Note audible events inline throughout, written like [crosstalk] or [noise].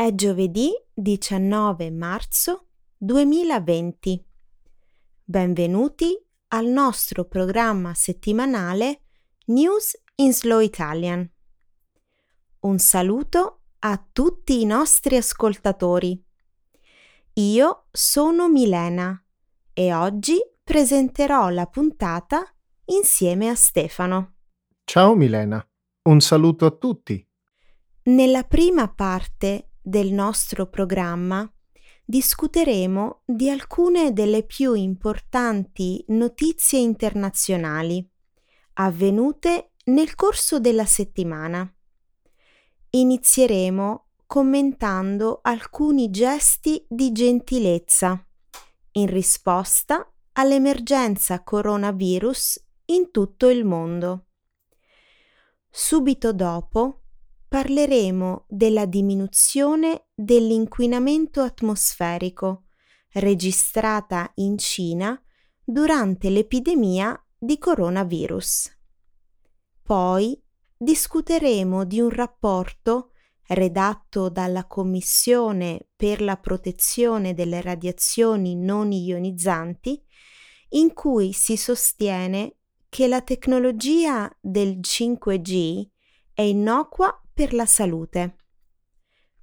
È giovedì 19 marzo 2020. Benvenuti al nostro programma settimanale News in Slow Italian. Un saluto a tutti i nostri ascoltatori. Io sono Milena e oggi presenterò la puntata insieme a Stefano. Ciao Milena, un saluto a tutti. Nella prima parte del nostro programma discuteremo di alcune delle più importanti notizie internazionali avvenute nel corso della settimana. Inizieremo commentando alcuni gesti di gentilezza in risposta all'emergenza coronavirus in tutto il mondo. Subito dopo parleremo della diminuzione dell'inquinamento atmosferico registrata in Cina durante l'epidemia di coronavirus. Poi discuteremo di un rapporto redatto dalla Commissione per la protezione delle radiazioni non ionizzanti in cui si sostiene che la tecnologia del 5G è innocua per la salute.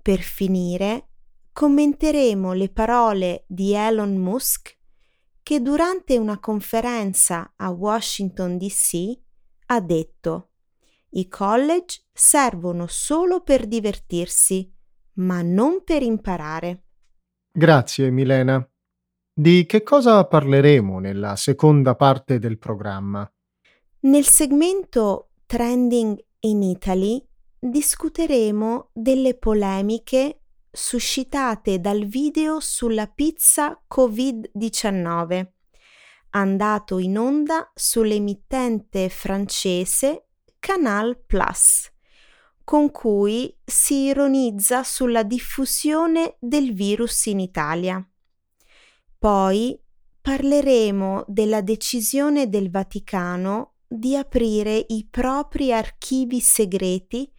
Per finire, commenteremo le parole di Elon Musk che durante una conferenza a Washington DC ha detto i college servono solo per divertirsi, ma non per imparare. Grazie Milena. Di che cosa parleremo nella seconda parte del programma? Nel segmento Trending in Italy discuteremo delle polemiche suscitate dal video sulla pizza Covid-19, andato in onda sull'emittente francese Canal Plus, con cui si ironizza sulla diffusione del virus in Italia. Poi parleremo della decisione del Vaticano di aprire i propri archivi segreti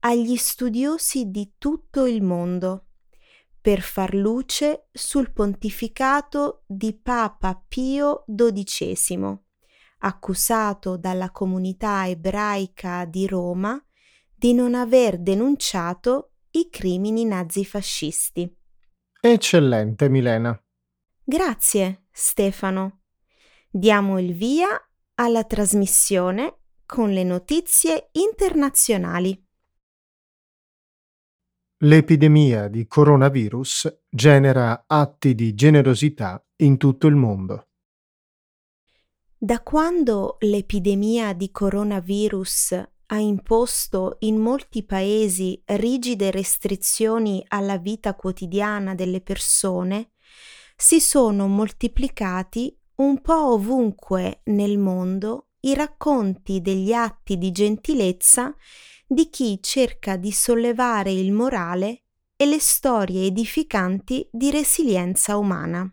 agli studiosi di tutto il mondo per far luce sul pontificato di Papa Pio XII, accusato dalla comunità ebraica di Roma di non aver denunciato i crimini nazifascisti. Eccellente, Milena. Grazie, Stefano. Diamo il via alla trasmissione con le notizie internazionali. L'epidemia di coronavirus genera atti di generosità in tutto il mondo. Da quando l'epidemia di coronavirus ha imposto in molti paesi rigide restrizioni alla vita quotidiana delle persone, si sono moltiplicati un po' ovunque nel mondo i racconti degli atti di gentilezza di chi cerca di sollevare il morale e le storie edificanti di resilienza umana.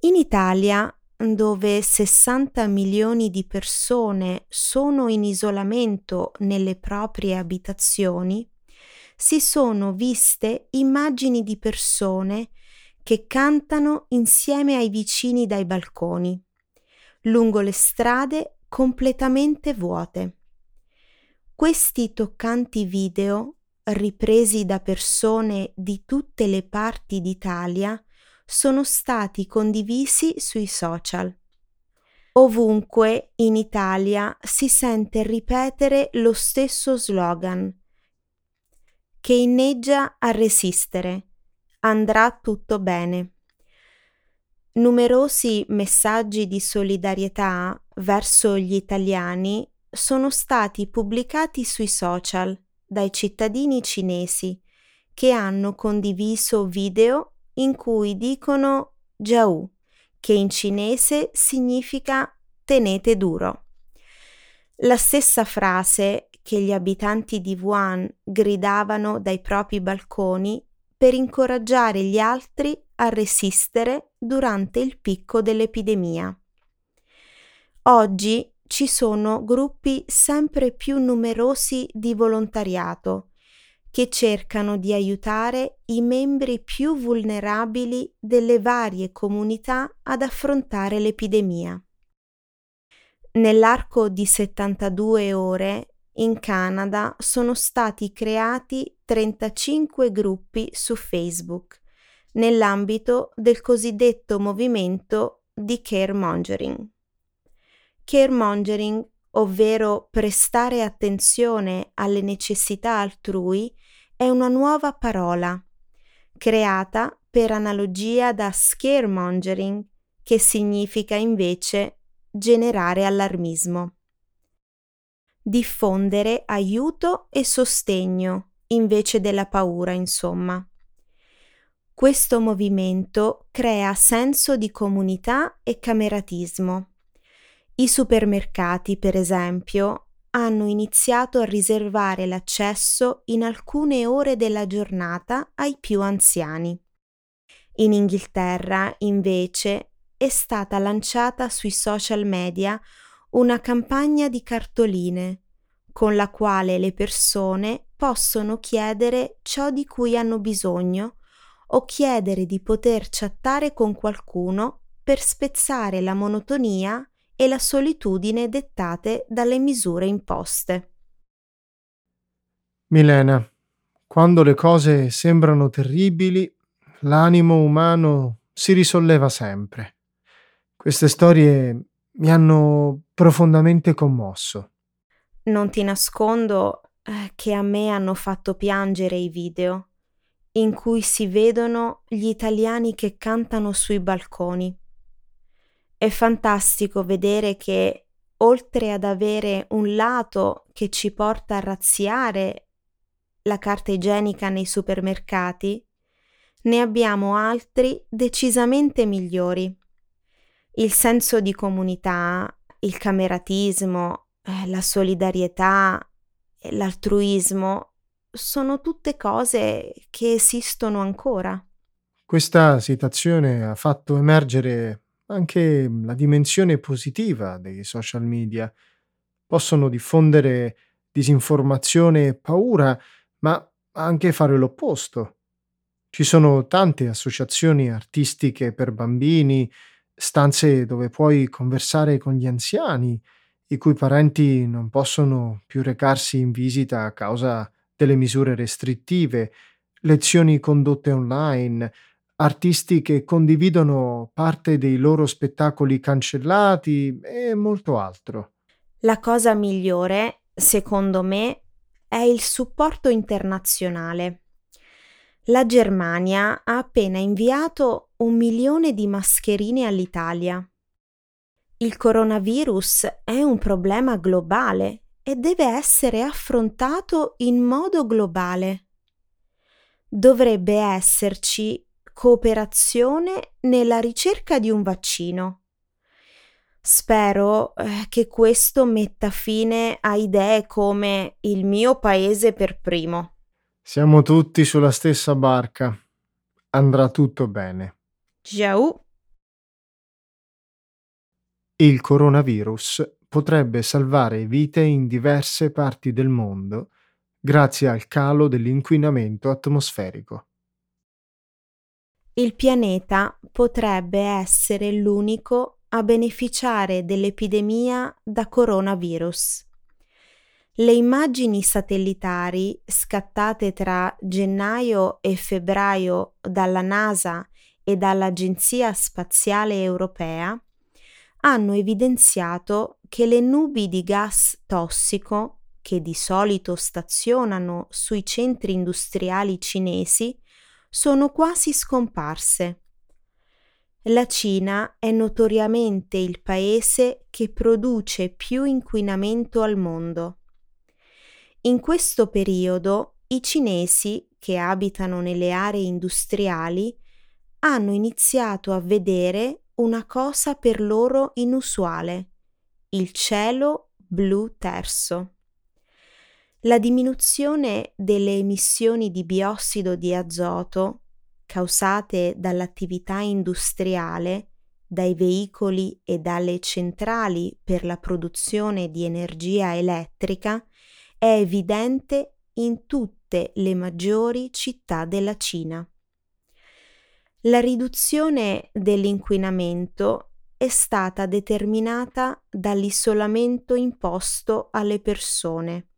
In Italia, dove 60 milioni di persone sono in isolamento nelle proprie abitazioni, si sono viste immagini di persone che cantano insieme ai vicini dai balconi, lungo le strade completamente vuote. Questi toccanti video, ripresi da persone di tutte le parti d'Italia, sono stati condivisi sui social. Ovunque in Italia si sente ripetere lo stesso slogan che inneggia a resistere. Andrà tutto bene. Numerosi messaggi di solidarietà verso gli italiani sono stati pubblicati sui social dai cittadini cinesi che hanno condiviso video in cui dicono Jiao, che in cinese significa tenete duro. La stessa frase che gli abitanti di Wuhan gridavano dai propri balconi per incoraggiare gli altri a resistere durante il picco dell'epidemia. Oggi ci sono gruppi sempre più numerosi di volontariato che cercano di aiutare i membri più vulnerabili delle varie comunità ad affrontare l'epidemia. Nell'arco di 72 ore in Canada sono stati creati 35 gruppi su Facebook nell'ambito del cosiddetto movimento di caremongering. Caremongering, ovvero prestare attenzione alle necessità altrui, è una nuova parola creata per analogia da scaremongering, che significa invece generare allarmismo. Diffondere aiuto e sostegno invece della paura, insomma. Questo movimento crea senso di comunità e cameratismo. I supermercati, per esempio, hanno iniziato a riservare l'accesso in alcune ore della giornata ai più anziani. In Inghilterra, invece, è stata lanciata sui social media una campagna di cartoline con la quale le persone possono chiedere ciò di cui hanno bisogno o chiedere di poter chattare con qualcuno per spezzare la monotonia e la solitudine dettate dalle misure imposte. Milena, quando le cose sembrano terribili, l'animo umano si risolleva sempre. Queste storie mi hanno profondamente commosso. Non ti nascondo eh, che a me hanno fatto piangere i video in cui si vedono gli italiani che cantano sui balconi è fantastico vedere che oltre ad avere un lato che ci porta a razziare la carta igienica nei supermercati, ne abbiamo altri decisamente migliori. Il senso di comunità, il cameratismo, eh, la solidarietà, l'altruismo sono tutte cose che esistono ancora. Questa situazione ha fatto emergere anche la dimensione positiva dei social media. Possono diffondere disinformazione e paura, ma anche fare l'opposto. Ci sono tante associazioni artistiche per bambini, stanze dove puoi conversare con gli anziani, i cui parenti non possono più recarsi in visita a causa delle misure restrittive, lezioni condotte online, artisti che condividono parte dei loro spettacoli cancellati e molto altro. La cosa migliore, secondo me, è il supporto internazionale. La Germania ha appena inviato un milione di mascherine all'Italia. Il coronavirus è un problema globale e deve essere affrontato in modo globale. Dovrebbe esserci cooperazione nella ricerca di un vaccino. Spero eh, che questo metta fine a idee come il mio paese per primo. Siamo tutti sulla stessa barca. Andrà tutto bene. Ciao. Il coronavirus potrebbe salvare vite in diverse parti del mondo grazie al calo dell'inquinamento atmosferico il pianeta potrebbe essere l'unico a beneficiare dell'epidemia da coronavirus. Le immagini satellitari scattate tra gennaio e febbraio dalla NASA e dall'Agenzia Spaziale Europea hanno evidenziato che le nubi di gas tossico, che di solito stazionano sui centri industriali cinesi, sono quasi scomparse. La Cina è notoriamente il paese che produce più inquinamento al mondo. In questo periodo i cinesi che abitano nelle aree industriali hanno iniziato a vedere una cosa per loro inusuale, il cielo blu terzo. La diminuzione delle emissioni di biossido di azoto causate dall'attività industriale, dai veicoli e dalle centrali per la produzione di energia elettrica è evidente in tutte le maggiori città della Cina. La riduzione dell'inquinamento è stata determinata dall'isolamento imposto alle persone,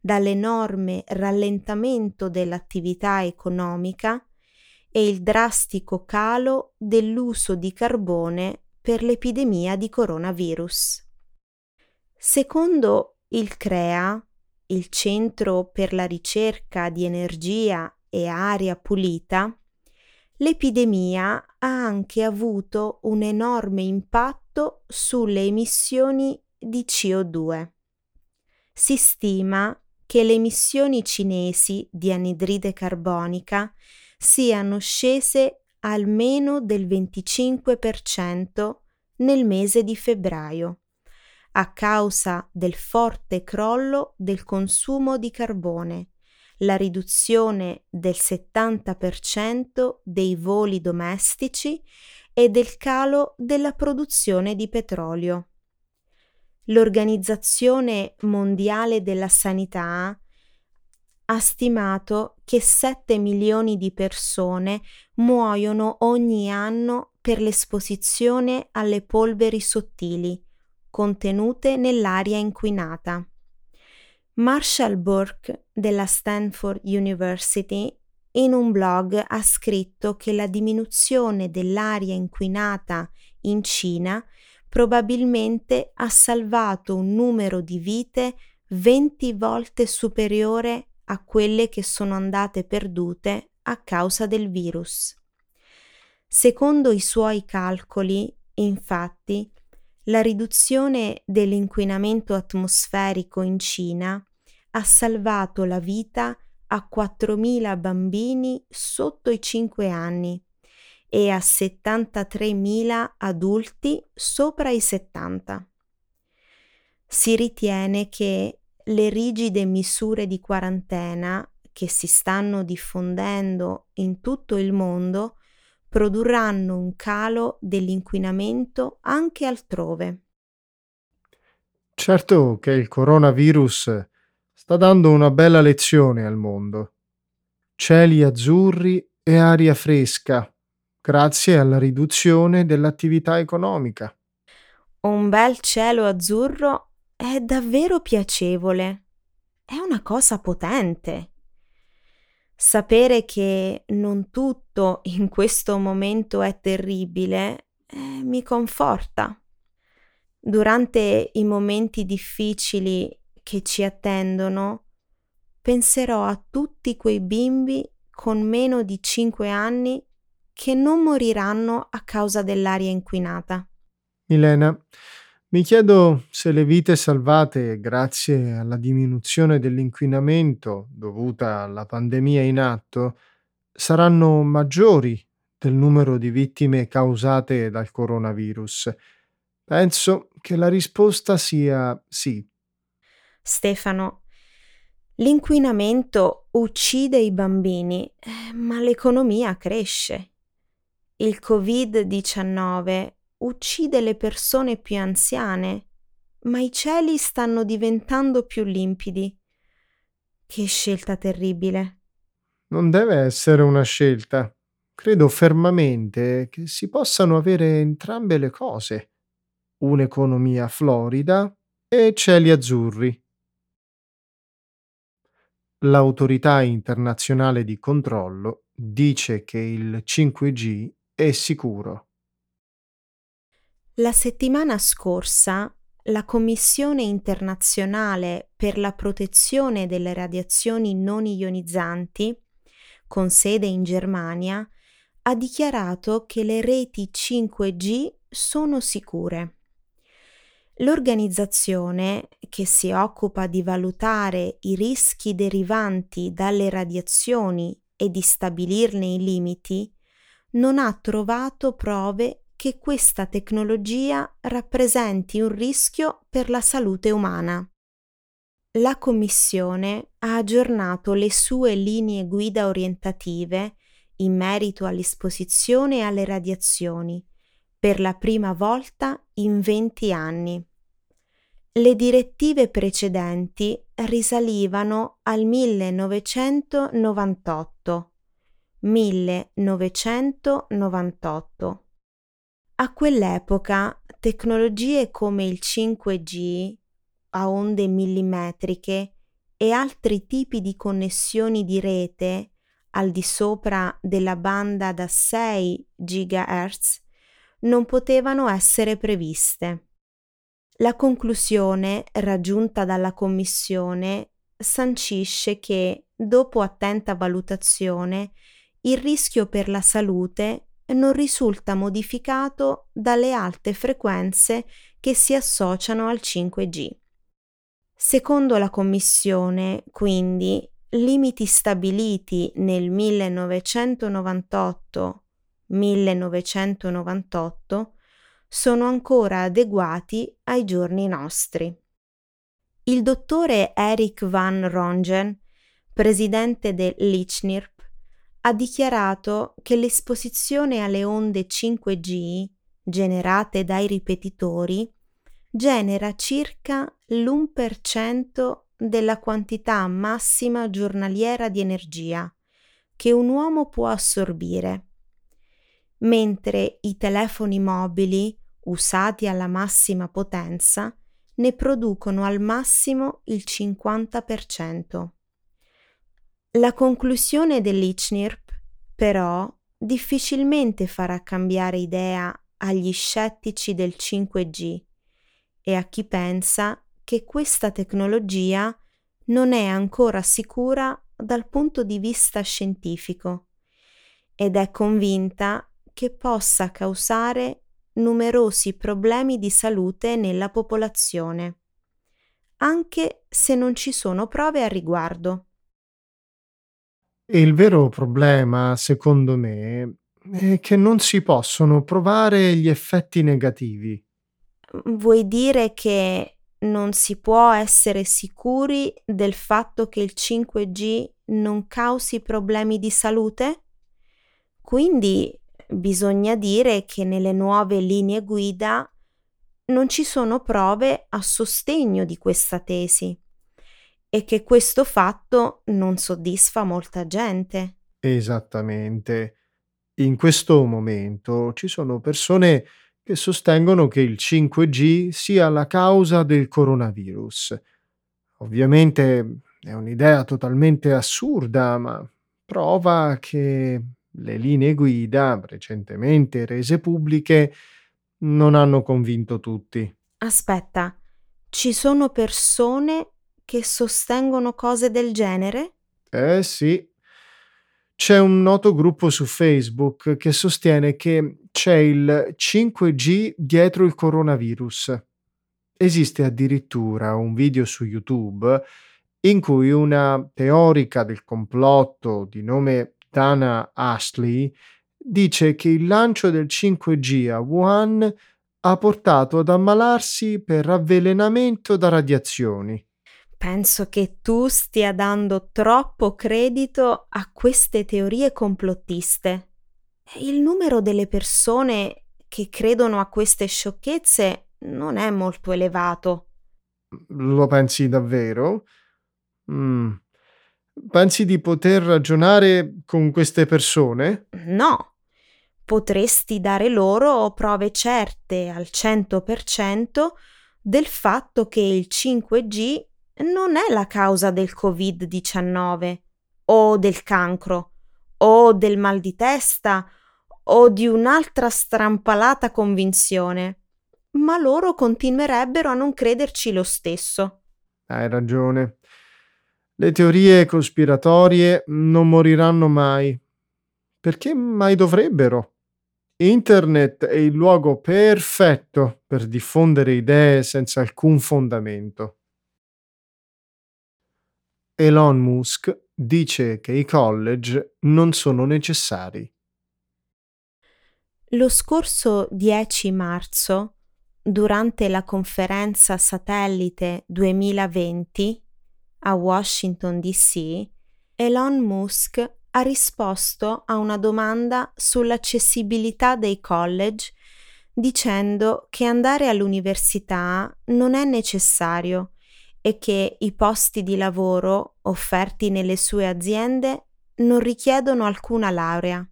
dall'enorme rallentamento dell'attività economica e il drastico calo dell'uso di carbone per l'epidemia di coronavirus. Secondo il CREA, il Centro per la ricerca di energia e aria pulita, l'epidemia ha anche avuto un enorme impatto sulle emissioni di CO2. Si stima che le emissioni cinesi di anidride carbonica siano scese almeno del 25% nel mese di febbraio, a causa del forte crollo del consumo di carbone, la riduzione del 70% dei voli domestici e del calo della produzione di petrolio. L'Organizzazione Mondiale della Sanità ha stimato che 7 milioni di persone muoiono ogni anno per l'esposizione alle polveri sottili contenute nell'aria inquinata. Marshall Burke della Stanford University in un blog ha scritto che la diminuzione dell'aria inquinata in Cina probabilmente ha salvato un numero di vite 20 volte superiore a quelle che sono andate perdute a causa del virus. Secondo i suoi calcoli, infatti, la riduzione dell'inquinamento atmosferico in Cina ha salvato la vita a 4.000 bambini sotto i 5 anni e a 73.000 adulti sopra i 70. Si ritiene che le rigide misure di quarantena che si stanno diffondendo in tutto il mondo produrranno un calo dell'inquinamento anche altrove. Certo che il coronavirus sta dando una bella lezione al mondo. Cieli azzurri e aria fresca, grazie alla riduzione dell'attività economica. Un bel cielo azzurro è davvero piacevole. È una cosa potente. Sapere che non tutto in questo momento è terribile eh, mi conforta. Durante i momenti difficili che ci attendono, penserò a tutti quei bimbi con meno di 5 anni che non moriranno a causa dell'aria inquinata. Milena, mi chiedo se le vite salvate grazie alla diminuzione dell'inquinamento dovuta alla pandemia in atto saranno maggiori del numero di vittime causate dal coronavirus. Penso che la risposta sia sì. Stefano, l'inquinamento uccide i bambini, eh, ma l'economia cresce. Il Covid-19 uccide le persone più anziane, ma i cieli stanno diventando più limpidi. Che scelta terribile. Non deve essere una scelta. Credo fermamente che si possano avere entrambe le cose. Un'economia florida e cieli azzurri. L'autorità internazionale di controllo dice che il 5G è sicuro. La settimana scorsa la Commissione internazionale per la protezione delle radiazioni non ionizzanti, con sede in Germania, ha dichiarato che le reti 5G sono sicure. L'organizzazione, che si occupa di valutare i rischi derivanti dalle radiazioni e di stabilirne i limiti, non ha trovato prove che questa tecnologia rappresenti un rischio per la salute umana. La Commissione ha aggiornato le sue linee guida orientative in merito all'esposizione alle radiazioni per la prima volta in 20 anni. Le direttive precedenti risalivano al 1998. 1998. A quell'epoca tecnologie come il 5G a onde millimetriche e altri tipi di connessioni di rete al di sopra della banda da 6 GHz non potevano essere previste. La conclusione raggiunta dalla Commissione sancisce che, dopo attenta valutazione, il rischio per la salute non risulta modificato dalle alte frequenze che si associano al 5G. Secondo la Commissione, quindi, limiti stabiliti nel 1998-1998 sono ancora adeguati ai giorni nostri. Il dottore Eric Van Rongen, presidente dell'ICNIRP, ha dichiarato che l'esposizione alle onde 5G generate dai ripetitori genera circa l'1% della quantità massima giornaliera di energia che un uomo può assorbire, mentre i telefoni mobili usati alla massima potenza ne producono al massimo il 50%. La conclusione dell'ICNIRP, però, difficilmente farà cambiare idea agli scettici del 5G e a chi pensa che questa tecnologia non è ancora sicura dal punto di vista scientifico ed è convinta che possa causare numerosi problemi di salute nella popolazione, anche se non ci sono prove a riguardo. E il vero problema, secondo me, è che non si possono provare gli effetti negativi. Vuoi dire che non si può essere sicuri del fatto che il 5G non causi problemi di salute? Quindi bisogna dire che nelle nuove linee guida non ci sono prove a sostegno di questa tesi e che questo fatto non soddisfa molta gente. Esattamente. In questo momento ci sono persone che sostengono che il 5G sia la causa del coronavirus. Ovviamente è un'idea totalmente assurda, ma prova che le linee guida recentemente rese pubbliche non hanno convinto tutti. Aspetta, ci sono persone che sostengono cose del genere? Eh sì, c'è un noto gruppo su Facebook che sostiene che c'è il 5G dietro il coronavirus. Esiste addirittura un video su YouTube in cui una teorica del complotto di nome Dana Ashley dice che il lancio del 5G a Wuhan ha portato ad ammalarsi per avvelenamento da radiazioni. Penso che tu stia dando troppo credito a queste teorie complottiste. Il numero delle persone che credono a queste sciocchezze non è molto elevato. Lo pensi davvero? Mm. Pensi di poter ragionare con queste persone? No. Potresti dare loro prove certe al 100% del fatto che il 5G non è la causa del Covid-19 o del cancro o del mal di testa o di un'altra strampalata convinzione, ma loro continuerebbero a non crederci lo stesso. Hai ragione. Le teorie cospiratorie non moriranno mai. Perché mai dovrebbero? Internet è il luogo perfetto per diffondere idee senza alcun fondamento. Elon Musk dice che i college non sono necessari. Lo scorso 10 marzo, durante la conferenza satellite 2020 a Washington DC, Elon Musk ha risposto a una domanda sull'accessibilità dei college dicendo che andare all'università non è necessario e che i posti di lavoro offerti nelle sue aziende non richiedono alcuna laurea.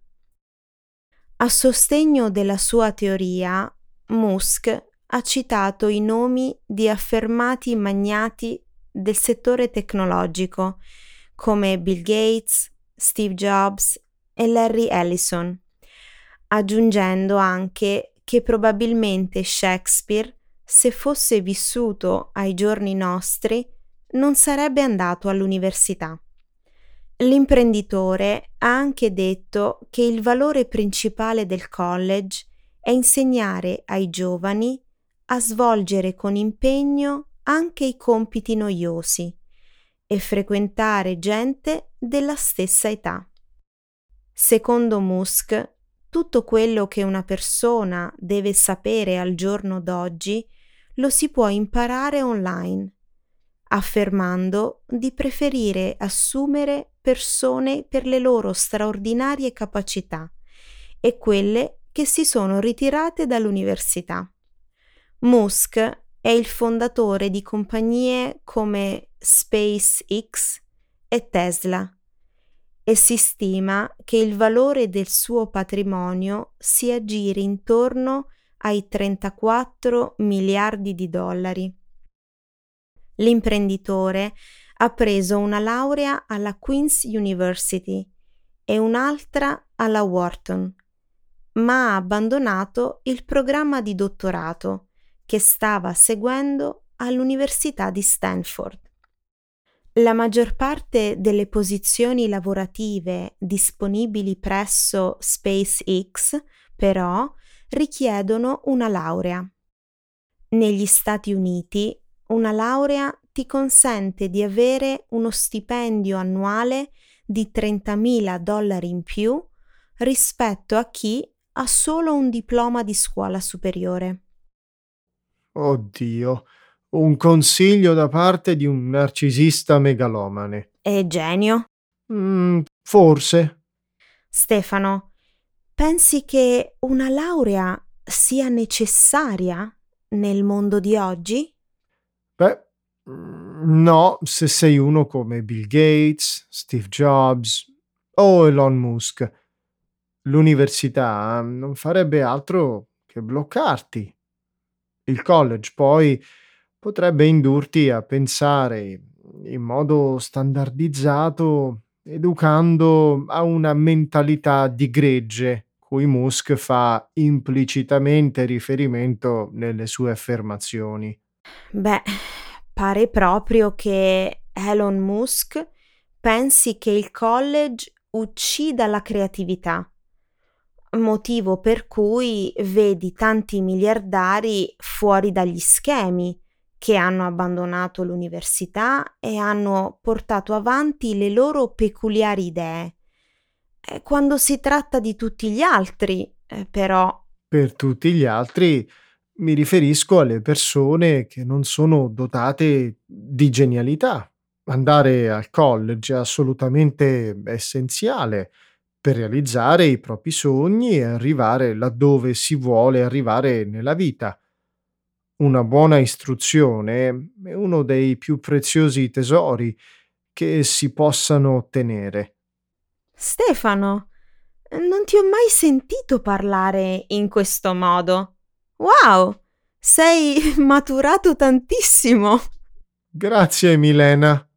A sostegno della sua teoria, Musk ha citato i nomi di affermati magnati del settore tecnologico come Bill Gates, Steve Jobs e Larry Ellison, aggiungendo anche che probabilmente Shakespeare, se fosse vissuto ai giorni nostri, non sarebbe andato all'università. L'imprenditore ha anche detto che il valore principale del college è insegnare ai giovani a svolgere con impegno anche i compiti noiosi e frequentare gente della stessa età. Secondo Musk, tutto quello che una persona deve sapere al giorno d'oggi lo si può imparare online, affermando di preferire assumere persone per le loro straordinarie capacità e quelle che si sono ritirate dall'università. Musk è il fondatore di compagnie come SpaceX e Tesla e si stima che il valore del suo patrimonio si aggiri intorno ai 34 miliardi di dollari. L'imprenditore ha preso una laurea alla Queen's University e un'altra alla Wharton, ma ha abbandonato il programma di dottorato che stava seguendo all'Università di Stanford. La maggior parte delle posizioni lavorative disponibili presso SpaceX, però, richiedono una laurea. Negli Stati Uniti una laurea ti consente di avere uno stipendio annuale di 30.000 dollari in più rispetto a chi ha solo un diploma di scuola superiore. Oddio, un consiglio da parte di un narcisista megalomane. È genio? Mm, forse. Stefano, pensi che una laurea sia necessaria nel mondo di oggi? Beh, mm, no, se sei uno come Bill Gates, Steve Jobs o Elon Musk. L'università non farebbe altro che bloccarti il college poi potrebbe indurti a pensare in modo standardizzato, educando a una mentalità di gregge, cui Musk fa implicitamente riferimento nelle sue affermazioni. Beh, pare proprio che Elon Musk pensi che il college uccida la creatività motivo per cui vedi tanti miliardari fuori dagli schemi che hanno abbandonato l'università e hanno portato avanti le loro peculiari idee. Eh, quando si tratta di tutti gli altri, eh, però. Per tutti gli altri mi riferisco alle persone che non sono dotate di genialità. Andare al college è assolutamente essenziale per realizzare i propri sogni e arrivare laddove si vuole arrivare nella vita. Una buona istruzione è uno dei più preziosi tesori che si possano ottenere. Stefano, non ti ho mai sentito parlare in questo modo. Wow, sei [laughs] maturato tantissimo. Grazie, Milena.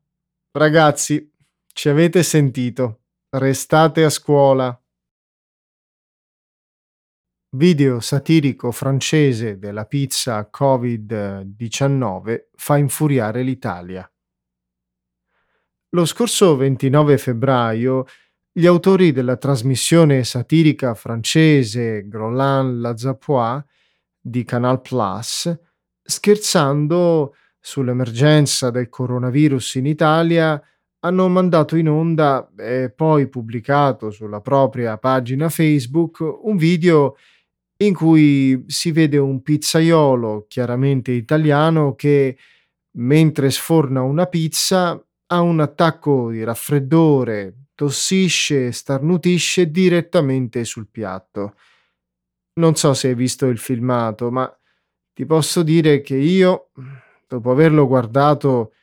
Ragazzi, ci avete sentito. Restate a scuola. Video satirico francese della pizza Covid-19 fa infuriare l'Italia. Lo scorso 29 febbraio gli autori della trasmissione satirica francese Groland La Zapois di Canal Plus, scherzando sull'emergenza del coronavirus in Italia, hanno mandato in onda e poi pubblicato sulla propria pagina Facebook un video in cui si vede un pizzaiolo chiaramente italiano che mentre sforna una pizza ha un attacco di raffreddore, tossisce e starnutisce direttamente sul piatto. Non so se hai visto il filmato, ma ti posso dire che io, dopo averlo guardato,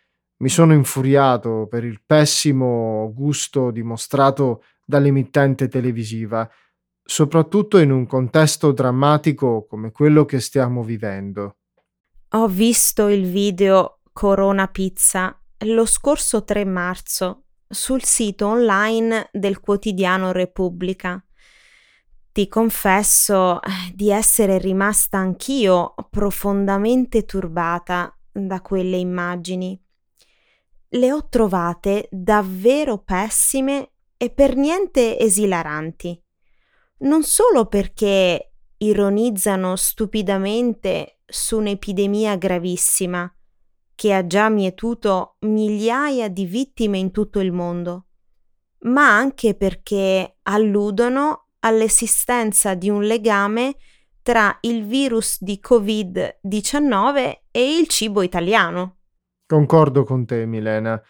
Mi sono infuriato per il pessimo gusto dimostrato dall'emittente televisiva, soprattutto in un contesto drammatico come quello che stiamo vivendo. Ho visto il video Corona Pizza lo scorso 3 marzo sul sito online del quotidiano Repubblica. Ti confesso eh, di essere rimasta anch'io profondamente turbata da quelle immagini. Le ho trovate davvero pessime e per niente esilaranti. Non solo perché ironizzano stupidamente su un'epidemia gravissima, che ha già mietuto migliaia di vittime in tutto il mondo, ma anche perché alludono all'esistenza di un legame tra il virus di Covid-19 e il cibo italiano. Concordo con te, Milena.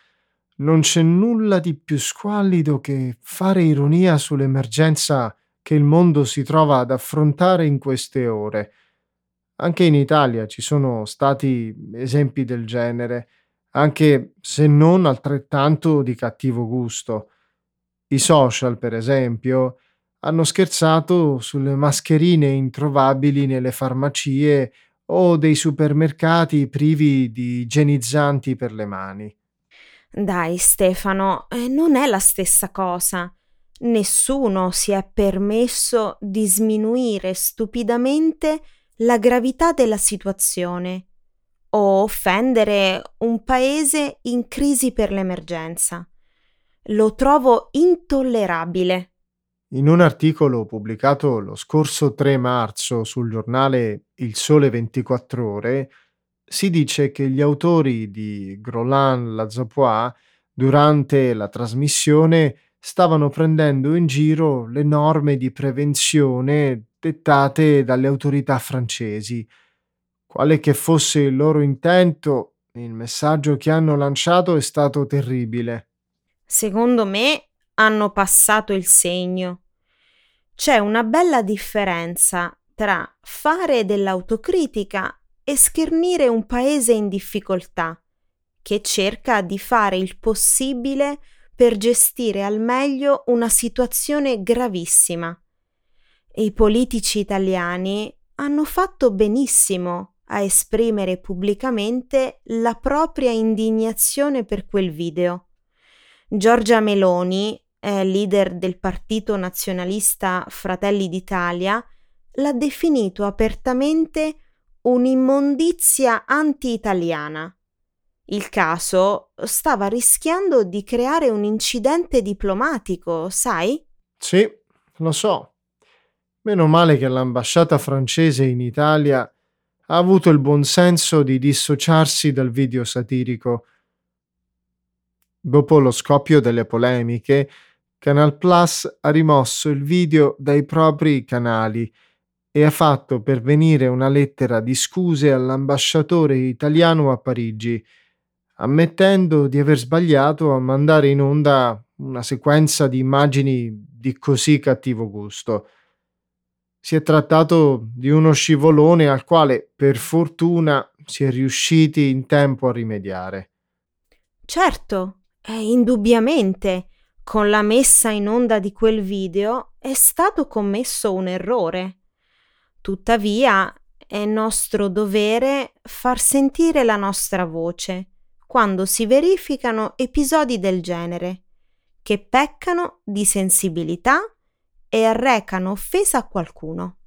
Non c'è nulla di più squallido che fare ironia sull'emergenza che il mondo si trova ad affrontare in queste ore. Anche in Italia ci sono stati esempi del genere, anche se non altrettanto di cattivo gusto. I social, per esempio, hanno scherzato sulle mascherine introvabili nelle farmacie o dei supermercati privi di igienizzanti per le mani. Dai, Stefano, eh, non è la stessa cosa. Nessuno si è permesso di sminuire stupidamente la gravità della situazione o offendere un paese in crisi per l'emergenza. Lo trovo intollerabile. In un articolo pubblicato lo scorso 3 marzo sul giornale Il Sole 24 Ore, si dice che gli autori di Groland la Zapois, durante la trasmissione, stavano prendendo in giro le norme di prevenzione dettate dalle autorità francesi. Quale che fosse il loro intento, il messaggio che hanno lanciato è stato terribile. Secondo me hanno passato il segno. C'è una bella differenza tra fare dell'autocritica e schernire un paese in difficoltà, che cerca di fare il possibile per gestire al meglio una situazione gravissima. I politici italiani hanno fatto benissimo a esprimere pubblicamente la propria indignazione per quel video. Giorgia Meloni, leader del partito nazionalista Fratelli d'Italia, l'ha definito apertamente un'immondizia anti-italiana. Il caso stava rischiando di creare un incidente diplomatico, sai? Sì, lo so. Meno male che l'ambasciata francese in Italia ha avuto il buon senso di dissociarsi dal video satirico. Dopo lo scoppio delle polemiche, Canal Plus ha rimosso il video dai propri canali e ha fatto pervenire una lettera di scuse all'ambasciatore italiano a Parigi, ammettendo di aver sbagliato a mandare in onda una sequenza di immagini di così cattivo gusto. Si è trattato di uno scivolone al quale, per fortuna, si è riusciti in tempo a rimediare. Certo, eh, indubbiamente, con la messa in onda di quel video è stato commesso un errore. Tuttavia, è nostro dovere far sentire la nostra voce quando si verificano episodi del genere, che peccano di sensibilità e arrecano offesa a qualcuno.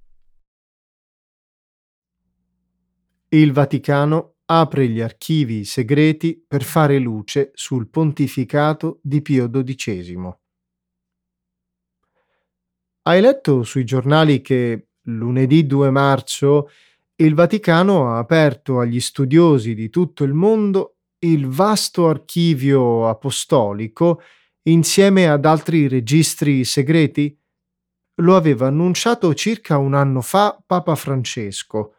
Il Vaticano apre gli archivi segreti per fare luce sul pontificato di Pio XII. Hai letto sui giornali che lunedì 2 marzo il Vaticano ha aperto agli studiosi di tutto il mondo il vasto archivio apostolico insieme ad altri registri segreti? Lo aveva annunciato circa un anno fa Papa Francesco.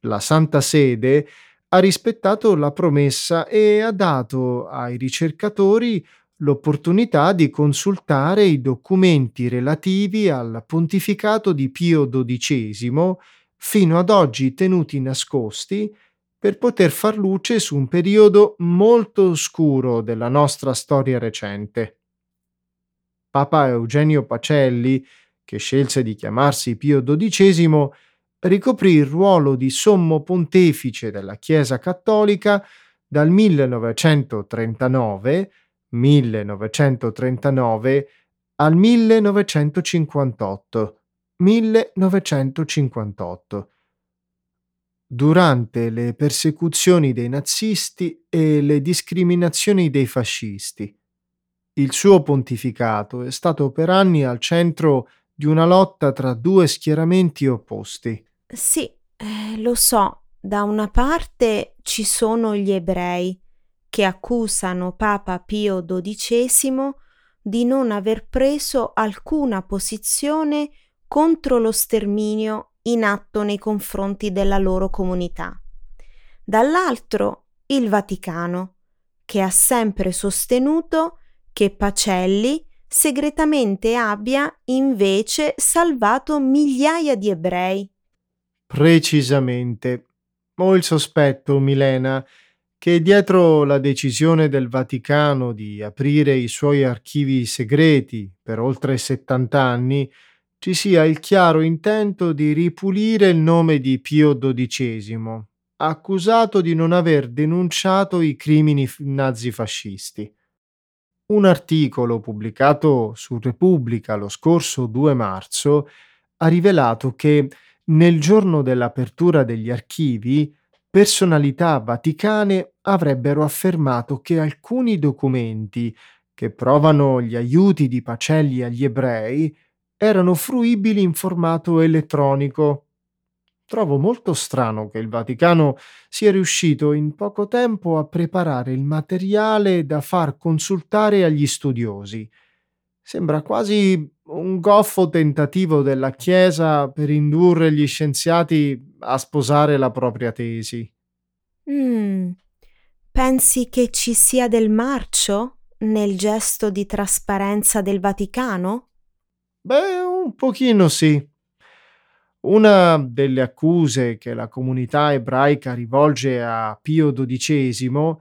La Santa Sede ha rispettato la promessa e ha dato ai ricercatori l'opportunità di consultare i documenti relativi al pontificato di Pio XII, fino ad oggi tenuti nascosti per poter far luce su un periodo molto oscuro della nostra storia recente. Papa Eugenio Pacelli, che scelse di chiamarsi Pio XII, ricoprì il ruolo di sommo pontefice della Chiesa cattolica dal 1939, 1939 al 1958, 1958 durante le persecuzioni dei nazisti e le discriminazioni dei fascisti. Il suo pontificato è stato per anni al centro di una lotta tra due schieramenti opposti. Sì, eh, lo so, da una parte ci sono gli ebrei che accusano Papa Pio XII di non aver preso alcuna posizione contro lo sterminio in atto nei confronti della loro comunità. Dall'altro il Vaticano, che ha sempre sostenuto che Pacelli segretamente abbia invece salvato migliaia di ebrei. Precisamente. Ho il sospetto, Milena, che dietro la decisione del Vaticano di aprire i suoi archivi segreti per oltre 70 anni ci sia il chiaro intento di ripulire il nome di Pio XII, accusato di non aver denunciato i crimini nazifascisti. Un articolo pubblicato su Repubblica lo scorso 2 marzo ha rivelato che nel giorno dell'apertura degli archivi personalità vaticane avrebbero affermato che alcuni documenti che provano gli aiuti di Pacelli agli ebrei erano fruibili in formato elettronico. Trovo molto strano che il Vaticano sia riuscito in poco tempo a preparare il materiale da far consultare agli studiosi. Sembra quasi un goffo tentativo della Chiesa per indurre gli scienziati a sposare la propria tesi. Mm. Pensi che ci sia del marcio nel gesto di trasparenza del Vaticano? Beh, un pochino sì. Una delle accuse che la comunità ebraica rivolge a Pio XII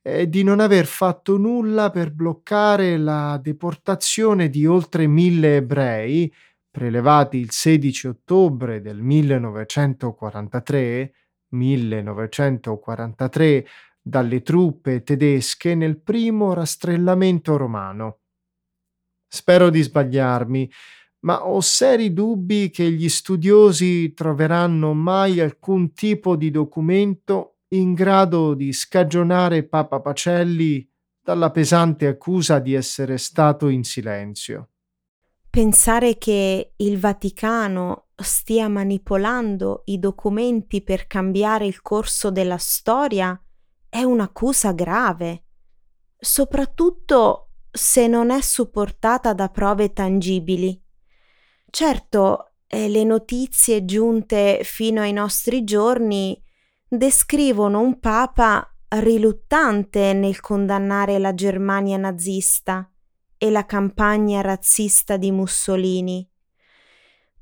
è di non aver fatto nulla per bloccare la deportazione di oltre mille ebrei prelevati il 16 ottobre del 1943, 1943 dalle truppe tedesche nel primo rastrellamento romano. Spero di sbagliarmi, ma ho seri dubbi che gli studiosi troveranno mai alcun tipo di documento in grado di scagionare Papa Pacelli dalla pesante accusa di essere stato in silenzio. Pensare che il Vaticano stia manipolando i documenti per cambiare il corso della storia è un'accusa grave, soprattutto se non è supportata da prove tangibili. Certo, eh, le notizie giunte fino ai nostri giorni descrivono un papa riluttante nel condannare la Germania nazista e la campagna razzista di Mussolini.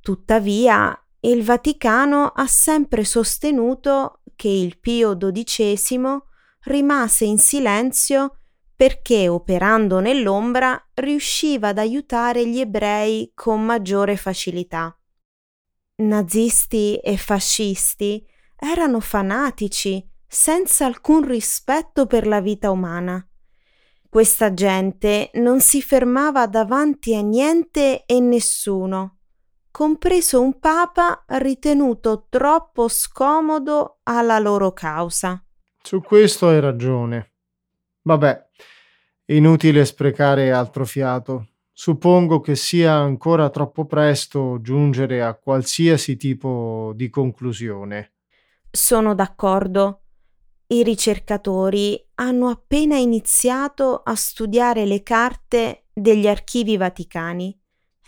Tuttavia, il Vaticano ha sempre sostenuto che il Pio XII rimase in silenzio perché operando nell'ombra riusciva ad aiutare gli ebrei con maggiore facilità. Nazisti e fascisti erano fanatici, senza alcun rispetto per la vita umana. Questa gente non si fermava davanti a niente e nessuno, compreso un papa ritenuto troppo scomodo alla loro causa. Su questo hai ragione. Vabbè, inutile sprecare altro fiato. Suppongo che sia ancora troppo presto giungere a qualsiasi tipo di conclusione. Sono d'accordo. I ricercatori hanno appena iniziato a studiare le carte degli archivi vaticani.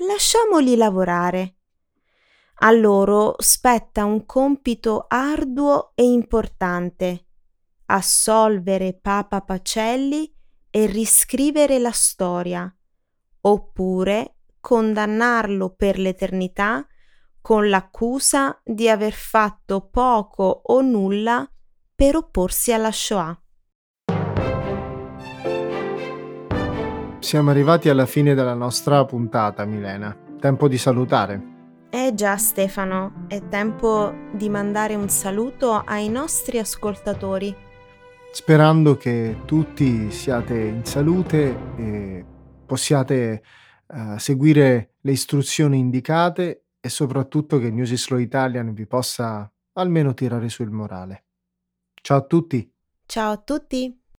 Lasciamoli lavorare. A loro spetta un compito arduo e importante assolvere Papa Pacelli e riscrivere la storia, oppure condannarlo per l'eternità con l'accusa di aver fatto poco o nulla per opporsi alla Shoah. Siamo arrivati alla fine della nostra puntata, Milena. Tempo di salutare. Eh già Stefano, è tempo di mandare un saluto ai nostri ascoltatori. Sperando che tutti siate in salute e possiate uh, seguire le istruzioni indicate e soprattutto che News Slow Italian vi possa almeno tirare su il morale. Ciao a tutti! Ciao a tutti!